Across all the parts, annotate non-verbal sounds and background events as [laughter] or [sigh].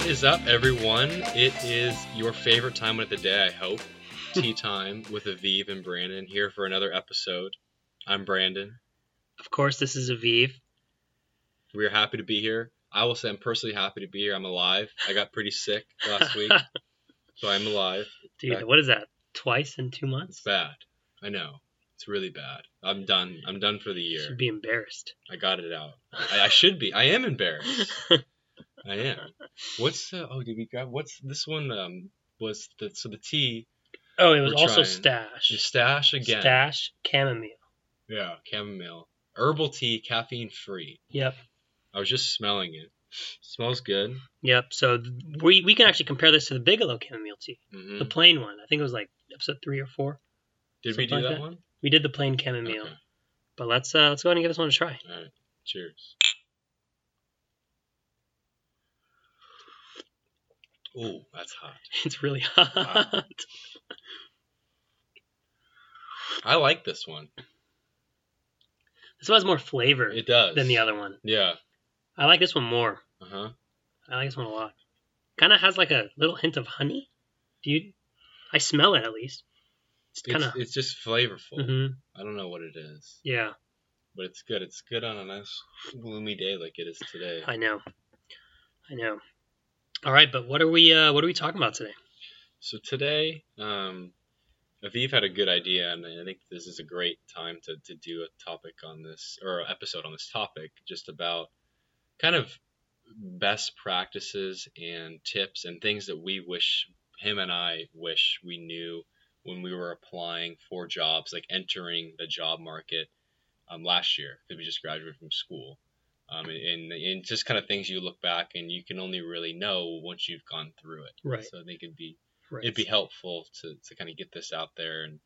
What is up, everyone? It is your favorite time of the day, I hope. [laughs] Tea time with Aviv and Brandon here for another episode. I'm Brandon. Of course, this is Aviv. We are happy to be here. I will say I'm personally happy to be here. I'm alive. I got pretty sick last week, [laughs] so I'm alive. Dude, Back- what is that? Twice in two months? It's bad. I know. It's really bad. I'm done. I'm done for the You year. should be embarrassed. I got it out. I, I should be. I am embarrassed. [laughs] I am. What's uh, oh did we grab what's this one um was the so the tea Oh, it was also trying. stash. stash again. Stash chamomile. Yeah, chamomile. Herbal tea, caffeine free. Yep. I was just smelling it. smells good. Yep. So th- we we can actually compare this to the Bigelow chamomile tea, hmm the plain one. I think it was like episode three or four. Did we do something that, that. one? We did the plain chamomile, Okay. but let's uh, let's go ahead and give this one a try. All right. Cheers. Ooh, that's hot. [laughs] It's really hot. Wow. I like this one. This one has more flavor It does. than the other one. Yeah. I like this one more. Uh huh. I like this one a lot. Kind of has like a little hint of honey. Do you? I smell it at least. It's It's, kind of. it's just flavorful. hmm I don't know what it is, Yeah, but it's good. It's good on a nice gloomy day like it is today. I know. I know. All right, but what are we? Uh, what are we talking about today? So today, um, Aviv had a good idea, and I think this is a great time to, to do a topic on this, or episode on this topic, just about kind of best practices and tips and things that we wish, him and I wish we knew when we were applying for jobs, like entering the job market um, last year, because we just graduated from school. Um, and, and just kind of things you look back and you can only really know once you've gone through it. Right. So I think it'd be Right. it'd be helpful to, to kind of get this out there and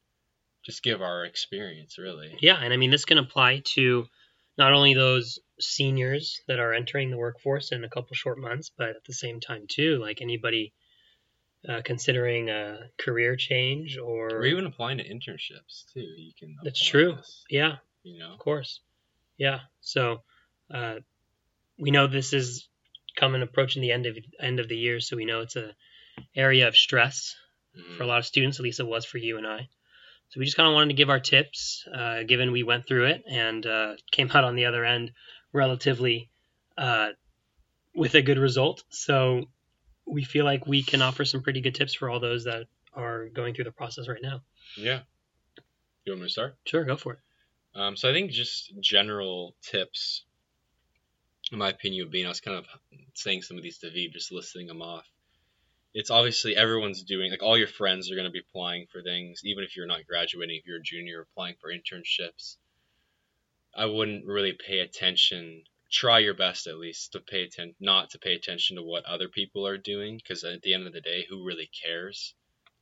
just give our experience really Yeah, and I mean this can apply to not only those seniors that are entering the workforce in a couple short months, but at the same time too, like anybody uh, considering a career change or, or even applying to internships too you can That's true. this, yeah, you know Of course. Yeah. So uh, we know this is coming approaching the end of end of the year, so we know it's a area of stress for a lot of students. At least it was for you and I. So we just kind of wanted to give our tips, uh, given we went through it and uh, came out on the other end relatively uh, with a good result. So we feel like we can offer some pretty good tips for all those that are going through the process right now. yeah you want me to start Sure, go for it. um, so i think just general tips in my opinion would be and i was kind of saying some of these to Viv, just listing them off. It's obviously everyone's doing like all your friends are going to be applying for things even if you're not graduating if you're a junior applying for internships. I wouldn't really pay attention try your best at least to pay attention not to pay attention to what other people are doing because at the end of the day who really cares?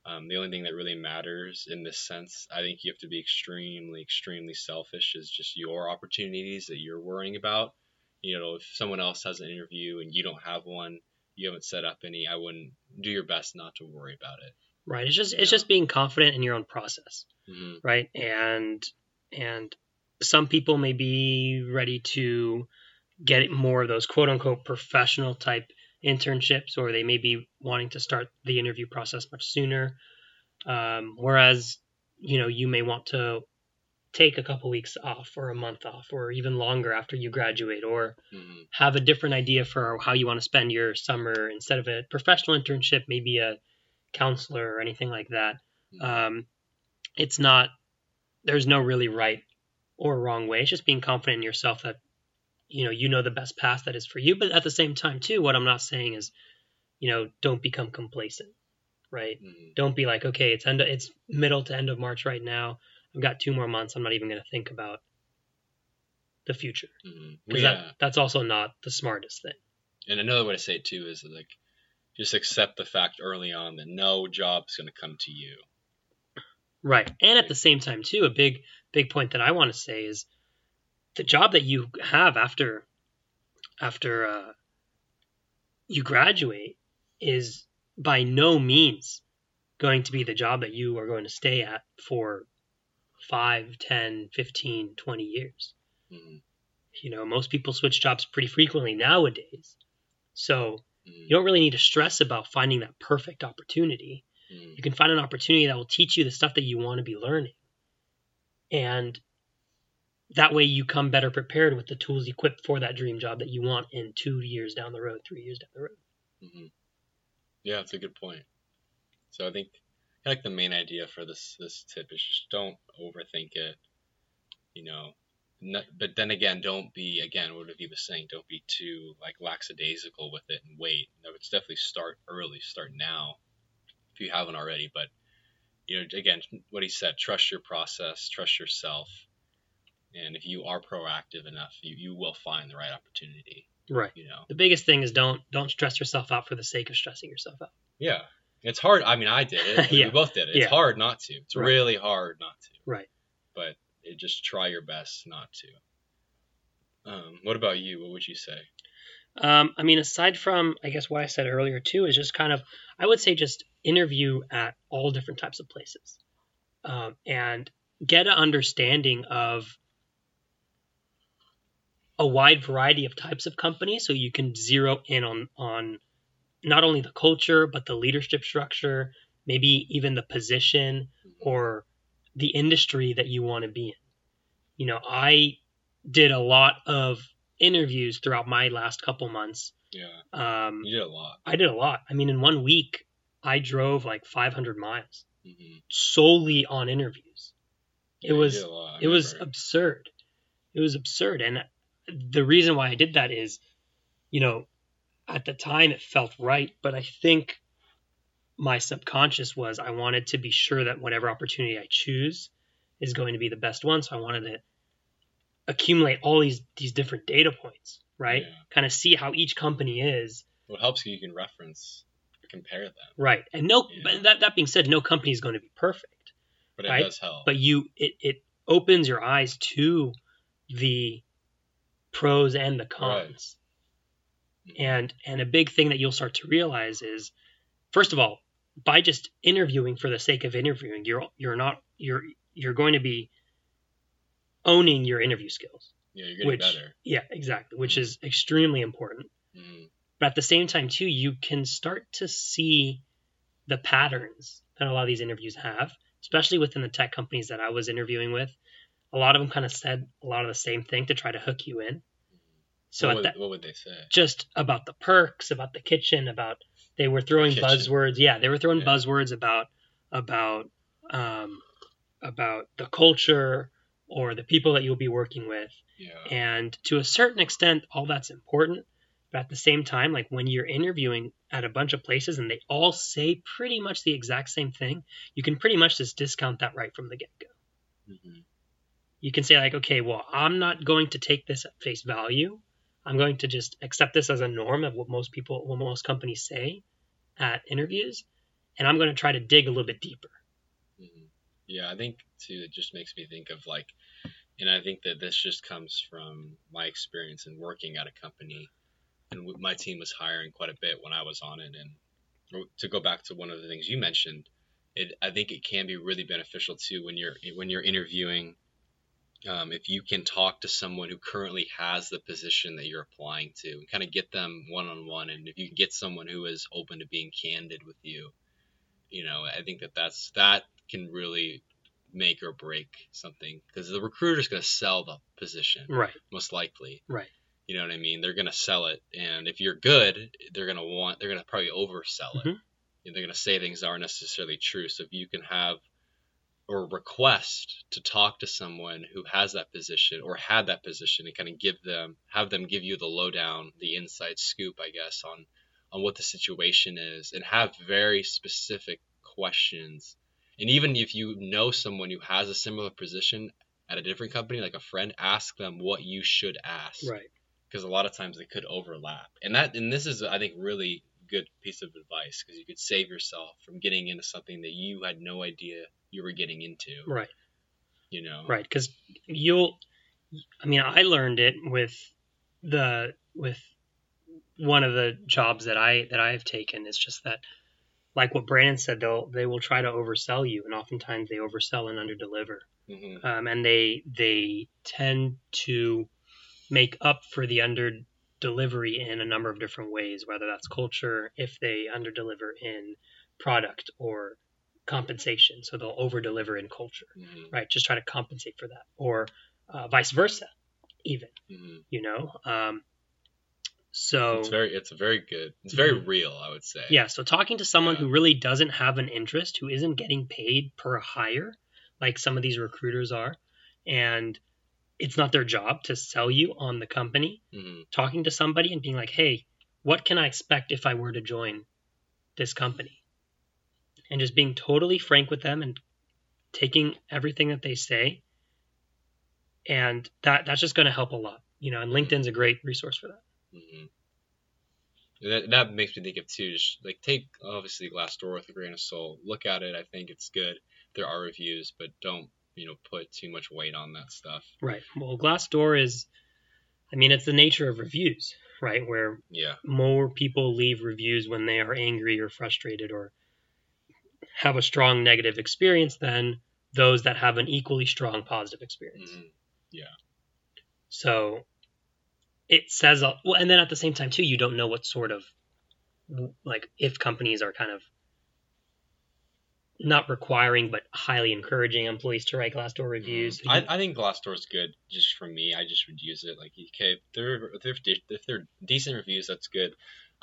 Um, the only thing that really matters in this sense i think you have to be extremely extremely selfish is just your opportunities that you're worrying about you know if someone else has an interview and you don't have one you haven't set up any i wouldn't do your best not to worry about it Right. It's just it's just being confident in your own process. hmm right and and some people may be ready to get more of those quote unquote professional type internships or they may be wanting to start the interview process much sooner um, whereas you know you may want to take a couple weeks off or a month off or even longer after you graduate or hmm have a different idea for how you want to spend your summer instead of a professional internship maybe a counselor or anything like that. Um, it's not there's no really right or wrong way. It's just being confident in yourself that you know you know the best path that is for you. But at the same time too what i'm not saying is you know don't become complacent right? Hmm don't be like okay it's end of, it's middle to end of march right now i've got two more months i'm not even going to think about the future. Because yeah that, that's also not the smartest thing. And another way to say it too is like just accept the fact early on that no job is going to come to you. Right. And at the same time too, a big big point that I want to say is the job that you have after after uh, you graduate is by no means going to be the job that you are going to stay at for 5, 10, 15, 20 years. Mhm. You know, most people switch jobs pretty frequently nowadays. So Mm, You don't really need to stress about finding that perfect opportunity. mm, You can find an opportunity that will teach you the stuff that you want to be learning. And that way you come better prepared with the tools equipped for that dream job that you want in two years down the road, three years down the road. mhm. Yeah, that's a good point. So I think I like the main idea for this this tip is just don't overthink it. You know, not, but then again, don't be again what he was saying. Don't be too like lackadaisical with it and wait. No, it's definitely start early. Start now if you haven't already. But you know, again, what he said: trust your process, trust yourself, and if you are proactive enough, you, you will find the right opportunity. Right. You know. The biggest thing is don't don't stress yourself out for the sake of stressing yourself out. Yeah. It's hard. I mean, I did it. [laughs] Yeah. We both did it. It's Yeah. hard not to. It's Right. really hard not to. Right. But it, just try your best not to. Um, what about you? What would you say? Um, I mean, aside from I guess what I said earlier too, is just kind of I would say just interview at all different types of places, um, and get an understanding of a wide variety of types of companies, so you can zero in on on not only the culture but the leadership structure, maybe even the position or the industry that you want to be in. You know, I did a lot of interviews throughout my last couple months. Yeah. Um, You did a lot. I did a lot. I mean, in one week, I drove like 500 miles hmm solely on interviews. It was it was absurd. It was absurd, and the reason why I did that is, you know, at the time it felt right, but I think my subconscious was I wanted to be sure that whatever opportunity I choose is going to be the best one. So I wanted to accumulate all these these different data points, right? Yeah. Kind of see how each company is, What helps you, you can reference, compare them. right? And no, Yeah. but that that being said, no company is going to be perfect. But it Right. does help. but you it, it opens your eyes to the pros and the cons Mhm. And and a big thing that you'll start to realize is first of all by just interviewing for the sake of interviewing you're you're not you're you're going to be owning your interview skills. Yeah, you're getting which better. yeah exactly which Mhm. is extremely important. Hmm but at the same time too you can start to see the patterns that a lot of these interviews have especially within the tech companies that i was interviewing with. A lot of them kind of said a lot of the same thing to try to hook you in so what, at would, that what would they say? just about the perks about the kitchen about they were throwing buzzwords yeah they were throwing Yeah. buzzwords about about um, about the culture or the people that you'll be working with Yeah. and to a certain extent, all that's important. But at the same time, like when you're interviewing at a bunch of places and they all say pretty much the exact same thing, you can pretty much just discount that right from the get go. hmm You can say, like, okay, well, I'm not going to take this at face value. I'm going to just accept this as a norm of what most people, what most companies say at interviews. And I'm going to try to dig a little bit deeper. hmm Yeah, I think too. It just makes me think of like, and I think that this just comes from my experience in working at a company, and my team was hiring quite a bit when I was on it. And to go back to one of the things you mentioned, it I think it can be really beneficial too when you're when you're interviewing. Um, if you can talk to someone who currently has the position that you're applying to, and kind of get them one on one, and if you can get someone who is open to being candid with you, you know, I think that that's that can really make or break something because the recruiter's going to sell the position Right. most likely. Right. You know what I mean? They're going to sell it, and if you're good, they're going to want they're going to probably oversell it. Mhm. And they're going to say things that aren't necessarily true. So if you can have or request to talk to someone who has that position or had that position and kind of give them have them give you the lowdown, the inside scoop, I guess, on on what the situation is and have very specific questions. And even if you know someone who has a similar position at a different company, like a friend, ask them what you should ask Right. because a lot of times they could overlap. And that and this is I think really good piece of advice because you could save yourself from getting into something that you had no idea you were getting into. Right. You know. right because you'll i mean i learned it with the with one of the jobs that i that i have taken it's just that like what brandon said they'll they will try to oversell you and oftentimes they oversell and underdeliver hmm um, and they they tend to make up for the under delivery in a number of different ways, whether that's culture, if they under deliver in product or compensation. So they'll over deliver in culture, Mhm. right? Just try to compensate for that, or uh, vice versa, even, Mhm. you know? Um, so It's very, it's a very good. It's very Mhm. real, I would say. Yeah, so talking to someone Yeah. who really doesn't have an interest, who isn't getting paid per hire, like some of these recruiters are, and it's not their job to sell you on the company, Mhm. talking to somebody and being like, hey, what can I expect if I were to join this company? And just being totally frank with them and taking everything that they say. And that that's just going to help a lot, you know. And LinkedIn's a great resource for that. hmm That, that makes me think of too. Just like take obviously Glassdoor with a grain of salt. Look at it. I think it's good. There are reviews, but don't you know put too much weight on that stuff. Right. Well, Glassdoor is, I mean, it's the nature of reviews, right? Where Yeah. more people leave reviews when they are angry or frustrated or have a strong negative experience than those that have an equally strong positive experience. hmm So it says, well, and then at the same time, too, you don't know what sort of, like, if companies are kind of not requiring but highly encouraging employees to write Glassdoor reviews. I, I think Glassdoor is good just for me. I just would use it like okay, if they're if they're, if they're decent reviews, that's good.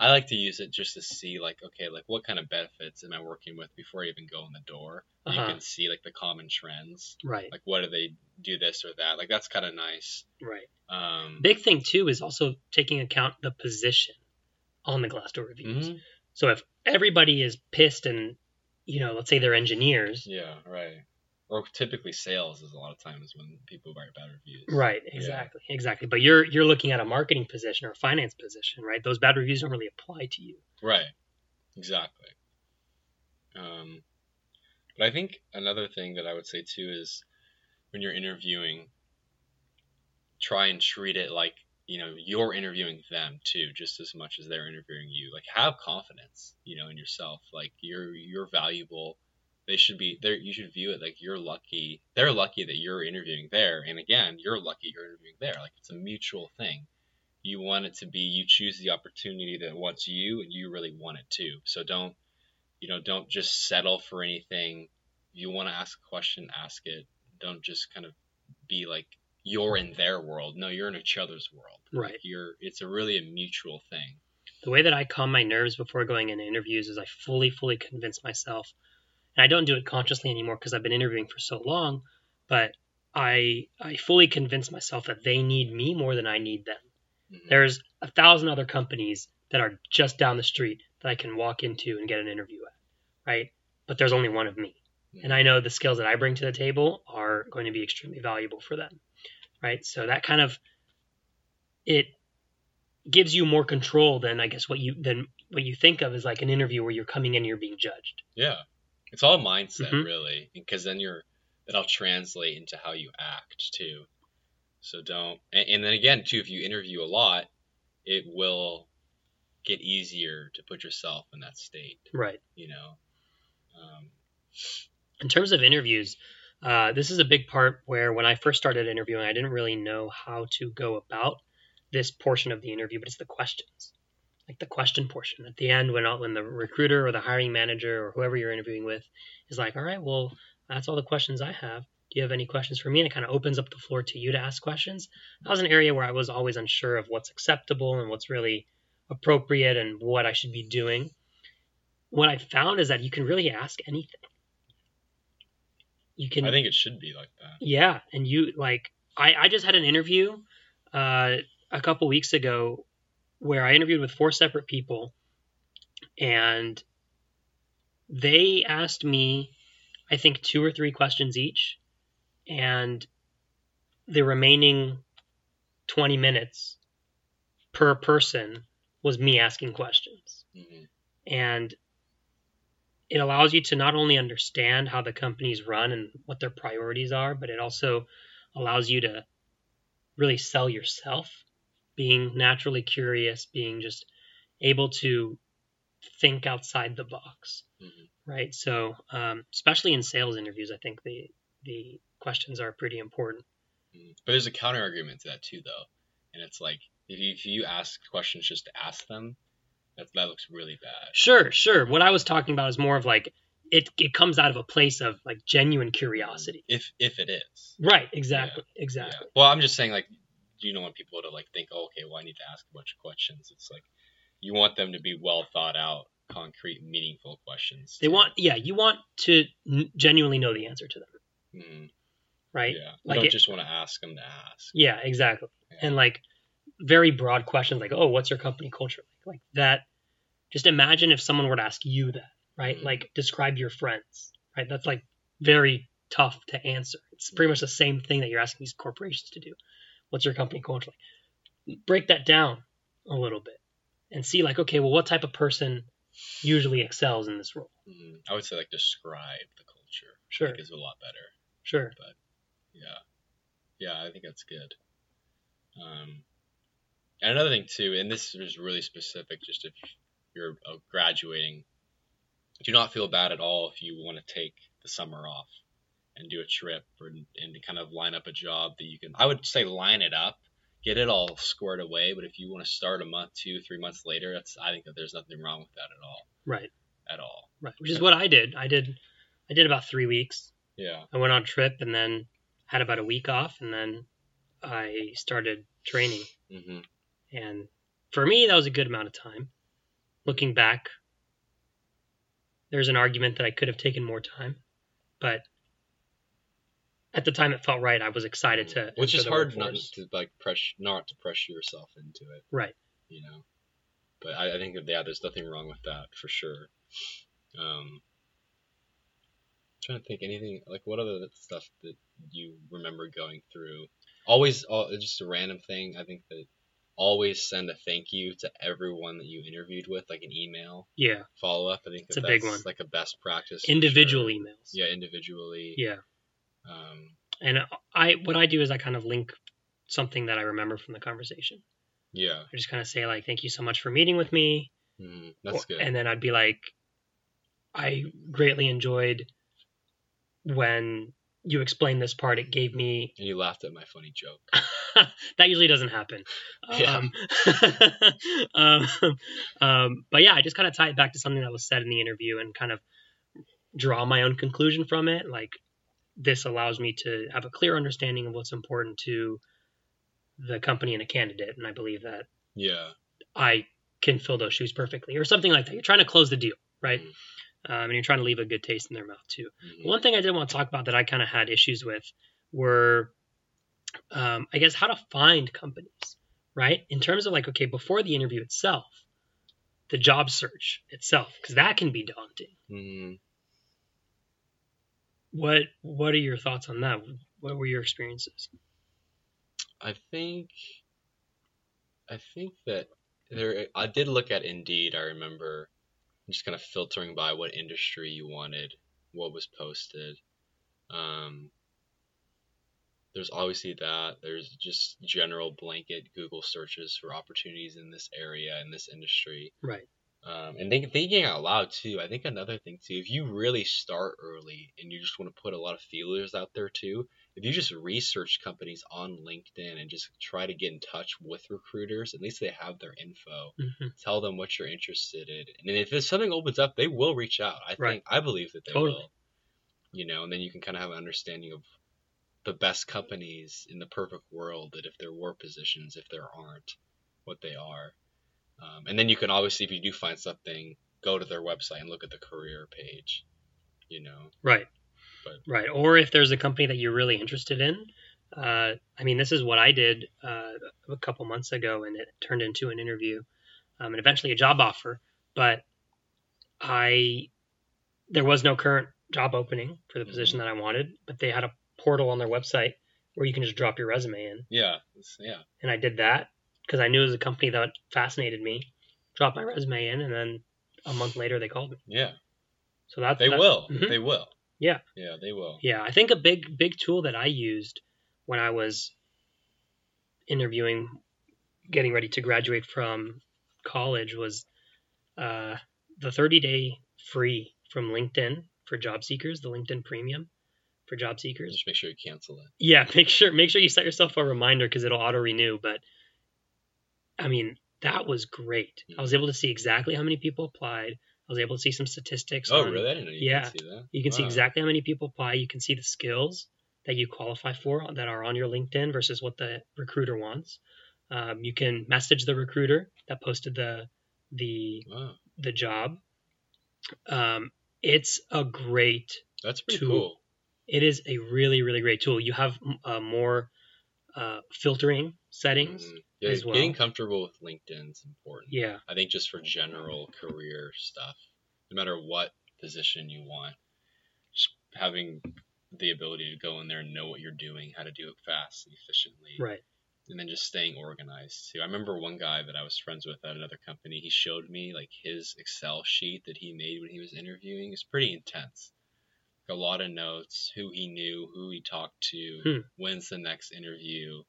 I like to use it just to see like okay, like what kind of benefits am I working with before I even go in the door. You Uh-huh. can see like the common trends, right, like what do they do this or that. Like that's kind of nice. right. Um, Big thing too is also taking account the position on the Glassdoor reviews. mhm. So if everybody is pissed and you know, let's say they're engineers, Yeah, right. Or typically sales is a lot of times when people write bad reviews. right? Exactly, exactly. But you're you're looking at a marketing position or a finance position, right? Those bad reviews don't really apply to you. Right. Exactly. Um, but I think another thing that I would say too is when you're interviewing, try and treat it like you know you're interviewing them too, just as much as they're interviewing you. Like have confidence, you know, in yourself. Like you're you're valuable. They should be there. You should view it like you're lucky. They're lucky that you're interviewing there, and again, you're lucky you're interviewing there. Like it's a mutual thing you want it to be you choose the opportunity that wants you and you really want it too so don't you know don't just settle for anything if you want to ask a question ask it don't just kind of be like you're in their world no you're in each other's world Right. you're it's a really a mutual thing The way that I calm my nerves before going into interviews is I fully, fully convince myself, and I don't do it consciously anymore because I've been interviewing for so long, but I I fully convince myself that they need me more than I need them. Mhm. There's a thousand other companies that are just down the street that I can walk into and get an interview at, right? But there's only one of me. And I know the skills that I bring to the table are going to be extremely valuable for them, right? So that kind of it gives you more control than I guess what you than what you think of as like an interview where you're coming in and you're being judged. yeah it's all mindset Mhm. really because then you're that'll translate into how you act too so don't and, and then again too if you interview a lot it will get easier to put yourself in that state Right. you know um, In terms of interviews, uh, this is a big part where when I first started interviewing, I didn't really know how to go about this portion of the interview, but it's the questions, like the question portion at the end when when the recruiter or the hiring manager or whoever you're interviewing with is like, all right, well, that's all the questions I have. Do you have any questions for me? And it kind of opens up the floor to you to ask questions. That was an area where I was always unsure of what's acceptable and what's really appropriate and what I should be doing. What I found is that you can really ask anything. You can i think it should be like that yeah, and you like I I just had an interview uh, a couple weeks ago where I interviewed with four separate people, and they asked me, I think two or three questions each, and the remaining twenty minutes per person was me asking questions. Hmm and it allows you to not only understand how the companies run and what their priorities are, but it also allows you to really sell yourself, being naturally curious, being just able to think outside the box, Mhm. right? So, um, especially in sales interviews, I think the the questions are pretty important. Mhm. but there's a counter argument to that too though and it's like If you, if you ask questions just to ask them, that that looks really bad. Sure, sure. What I was talking about is more of like it it comes out of a place of like genuine curiosity. If if it is. Right, exactly. Yeah. Exactly. Well, I'm just saying like you don't want people to like think, oh, okay, well I need to ask a bunch of questions. It's like you want them to be well thought out, concrete, meaningful questions. They want yeah, you want to n- genuinely know the answer to them, Mhm. right? Yeah. You Like don't it- just want to ask them to ask. Yeah, exactly. Yeah. And like very broad questions like, "Oh, what's your company culture like?" Like that just imagine if someone were to ask you that, right? Mhm. Like describe your friends, right? That's like very tough to answer. It's pretty much the same thing that you're asking these corporations to do. What's your company culture like? Break that down a little bit and see like, okay, well what type of person usually excels in this role? Mhm. I would say like describe the culture. Sure. I think is a lot better. Sure. But yeah. Yeah, I think that's good. Um, and another thing too, and this is really specific, just if you're uh, graduating, do not feel bad at all if you want to take the summer off and do a trip or and to kind of line up a job that you can. I would say line it up, get it all squared away. But if you want to start a month, two, three months later, that's I think that there's nothing wrong with that at all. Right. At all. Right. Which is what I did. I did I did about 3 weeks Yeah. I went on a trip and then had about a week off and then I started training. Mm-hmm. And for me, that was a good amount of time. Looking back, there's an argument that I could have taken more time, but at the time it felt right. I was excited to. which is hard not to like press not to pressure yourself into it Right. you know but i, I think that yeah there's nothing wrong with that for sure um trying to think anything like what other stuff that you remember going through always all, just a random thing i think that always send a thank you to everyone that you interviewed with like an email Yeah. follow up i think that It's a that's big one. like a best practice Individual sure. emails. yeah individually Yeah. Um And I, what I do is I kind of link something that I remember from the conversation. yeah I just kind of say like, "Thank you so much for meeting with me." Mhm. that's Or- good And then I'd be like, I greatly enjoyed when you explained this part. It gave me and you laughed at my funny joke [laughs] that usually doesn't happen. Yeah. Um, [laughs] um, um, but yeah, I just kind of tie it back to something that was said in the interview and kind of draw my own conclusion from it. Like this allows me to have a clear understanding of what's important to the company and a candidate, and I believe that yeah I can fill those shoes perfectly, or something like that. You're trying to close the deal, right? Mhm. Um, and you're trying to leave a good taste in their mouth too. Mhm. One thing I did want to talk about that I kind of had issues with were, um, I guess, how to find companies, right? In terms of like, okay, before the interview itself, the job search itself, because that can be daunting. Mhm. What What are your thoughts on that? What were your experiences? I think I think that there I did look at Indeed, I remember just kind of filtering by what industry you wanted, what was posted. Um there's obviously that. There's just general blanket Google searches for opportunities in this area in this industry. Right. Um, and think, thinking out loud too. I think another thing too, if you really start early and you just want to put a lot of feelers out there too, if you just research companies on LinkedIn and just try to get in touch with recruiters, at least they have their info. hmm Tell them what you're interested in, and if there's something opens up, they will reach out. I Right. think I believe that they Totally. will. You know, and then you can kind of have an understanding of the best companies in the perfect world. That if there were positions, if there aren't, what they are. Um, and then you can obviously, if you do find something, go to their website and look at the career page. You know. Right. But- right. Or if there's a company that you're really interested in. Uh, I mean, this is what I did uh, a couple months ago, and it turned into an interview um, and eventually a job offer. But I, there was no current job opening for the position that I wanted, but they had a portal on their website where you can just drop your resume in, Yeah. Yeah. and I did that because I knew it was a company that fascinated me. Dropped my resume in, and then a month later they called me. Yeah. So that They that- will. Mhm. They will. Yeah. Yeah. They will. Yeah, I think a big big tool that I used when I was interviewing, getting ready to graduate from college was uh, the 30 day free from LinkedIn for job seekers, the LinkedIn Premium for job seekers. Just make sure you cancel it. Yeah, [laughs] make sure make sure you set yourself a reminder because it'll auto renew. But I mean, that was great. I was able to see exactly how many people applied. I was able to see some statistics. Oh, on- really? I didn't know you Yeah. could see that. You can see exactly how many people apply. You can see the skills that you qualify for that are on your LinkedIn versus what the recruiter wants. Um, you can message the recruiter that posted the the Wow. the job. Um, it's a great. That's pretty Tool. cool. It is a really really great tool. You have uh, more uh, filtering settings. Mhm. Yeah, as well. getting comfortable with LinkedIn is important. Yeah, I think just for general career stuff, no matter what position you want, just having the ability to go in there and know what you're doing, how to do it fast and efficiently, right. and then just staying organized too. I remember one guy that I was friends with at another company. He showed me like his Excel sheet that he made when he was interviewing. It's pretty intense. Like, a lot of notes, who he knew, who he talked to, Hmm. when's the next interview.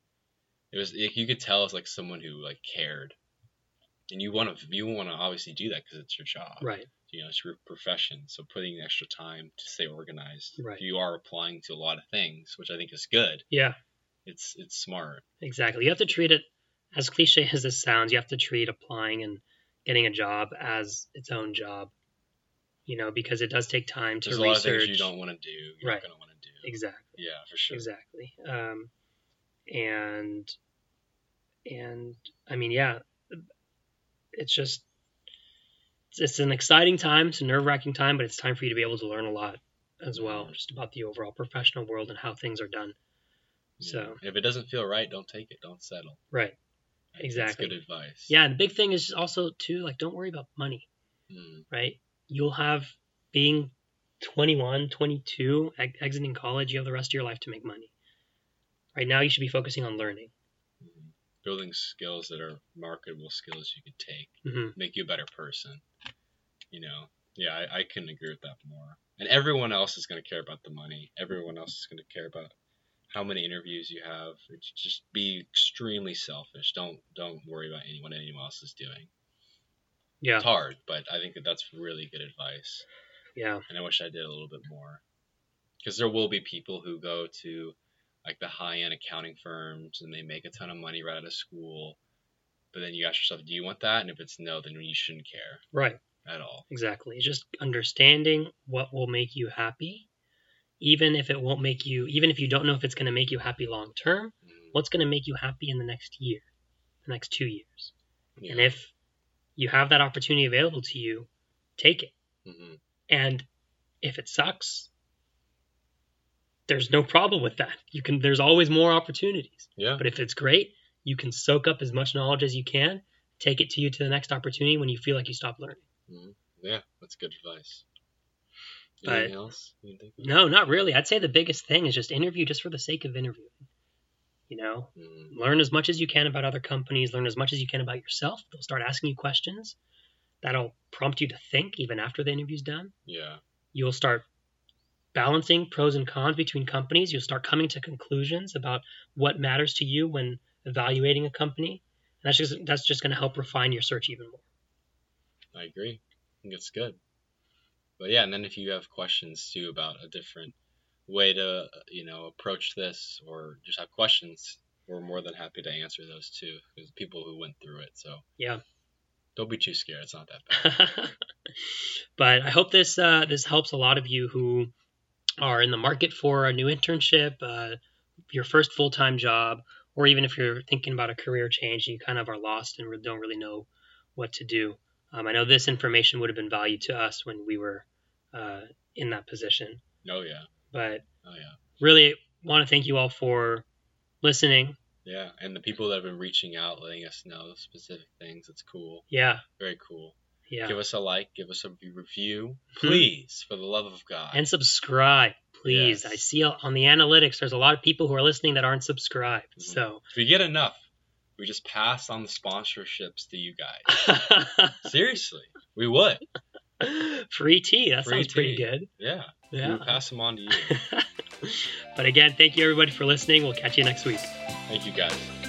It was like, you could tell it's like someone who like cared, and you want to you want to obviously do that because it's your job Right. you know, it's your profession. So putting extra time to stay organized. Right. You are applying to a lot of things, which I think is good. Yeah. It's it's smart. Exactly. You have to treat it as cliche as this sounds. You have to treat applying and getting a job as its own job. You know, because it does take time to There's a lot of research. things you don't want to do. You're Right. not gonna want to do. Exactly. Yeah, for sure. Exactly. Um, and and I mean, yeah, it's just it's, it's an exciting time. It's a nerve wracking time, but it's time for you to be able to learn a lot as well, Mhm. just about the overall professional world and how things are done. So if it doesn't feel right, don't take it. Don't settle. right, Exactly. That's good advice. yeah. And the big thing is also too like don't worry about money. Mm, right? You'll have being 21, 22, ex- exiting college, you have the rest of your life to make money. Right now, you should be focusing on learning. Building skills that are marketable skills you could take, hmm make you a better person. You know. Yeah, I, I couldn't agree with that more. And everyone else is going to care about the money. Everyone else is going to care about how many interviews you have. It's just be extremely selfish. Don't don't worry about any, what anyone else is doing. Yeah, It's hard, but I think that that's really good advice. yeah, And I wish I did a little bit more. Because there will be people who go to like the high end accounting firms and they make a ton of money right out of school. But then you ask yourself, do you want that? And if it's no, then you shouldn't care right, at all. exactly. Just understanding what will make you happy, even if it won't make you, even if you don't know if it's going to make you happy long term, Mm, what's going to make you happy in the next year, the next two years. yeah. And if you have that opportunity available to you, take it. Mhm. And if it sucks, there's no problem with that. You can there's always more opportunities. Yeah. But if it's great, you can soak up as much knowledge as you can, take it to you to the next opportunity when you feel like you stop learning. Yeah, that's good advice. But- Anything else you think? No, not really. I'd say the biggest thing is just interview just for the sake of interviewing. You know, Mm, learn as much as you can about other companies, learn as much as you can about yourself. They'll start asking you questions that'll prompt you to think even after the interview's done. yeah. you'll start balancing pros and cons between companies. You'll start coming to conclusions about what matters to you when evaluating a company. And that's just that's just going to help refine your search even more. I agree. I think it's good. But yeah, and then if you have questions too about a different way to, you know, approach this or just have questions, we're more than happy to answer those too. There's people who went through it. So Yeah. don't be too scared. It's not that bad. [laughs] but I hope this uh, this helps a lot of you who are in the market for a new internship, uh, your first full time job, or even if you're thinking about a career change and you kind of are lost and don't really know what to do. Um, I know this information would have been valued to us when we were uh, in that position, oh yeah. but Oh yeah. really want to thank you all for listening. Yeah. And the people that have been reaching out, letting us know specific things, it's cool. Yeah, Very cool. Yeah, Give us a like, give us a review, Hmm. please, for the love of God. and subscribe, please. Yes. I see on the analytics there's a lot of people who are listening that aren't subscribed, Mhm. so. if we get enough, we just pass on the sponsorships to you guys. [laughs] Seriously, we would. Free tea. That Free sounds pretty good. Yeah. Yeah. would pass them on to you. [laughs] but again, thank you everybody for listening. We'll catch you next week. Thank you guys.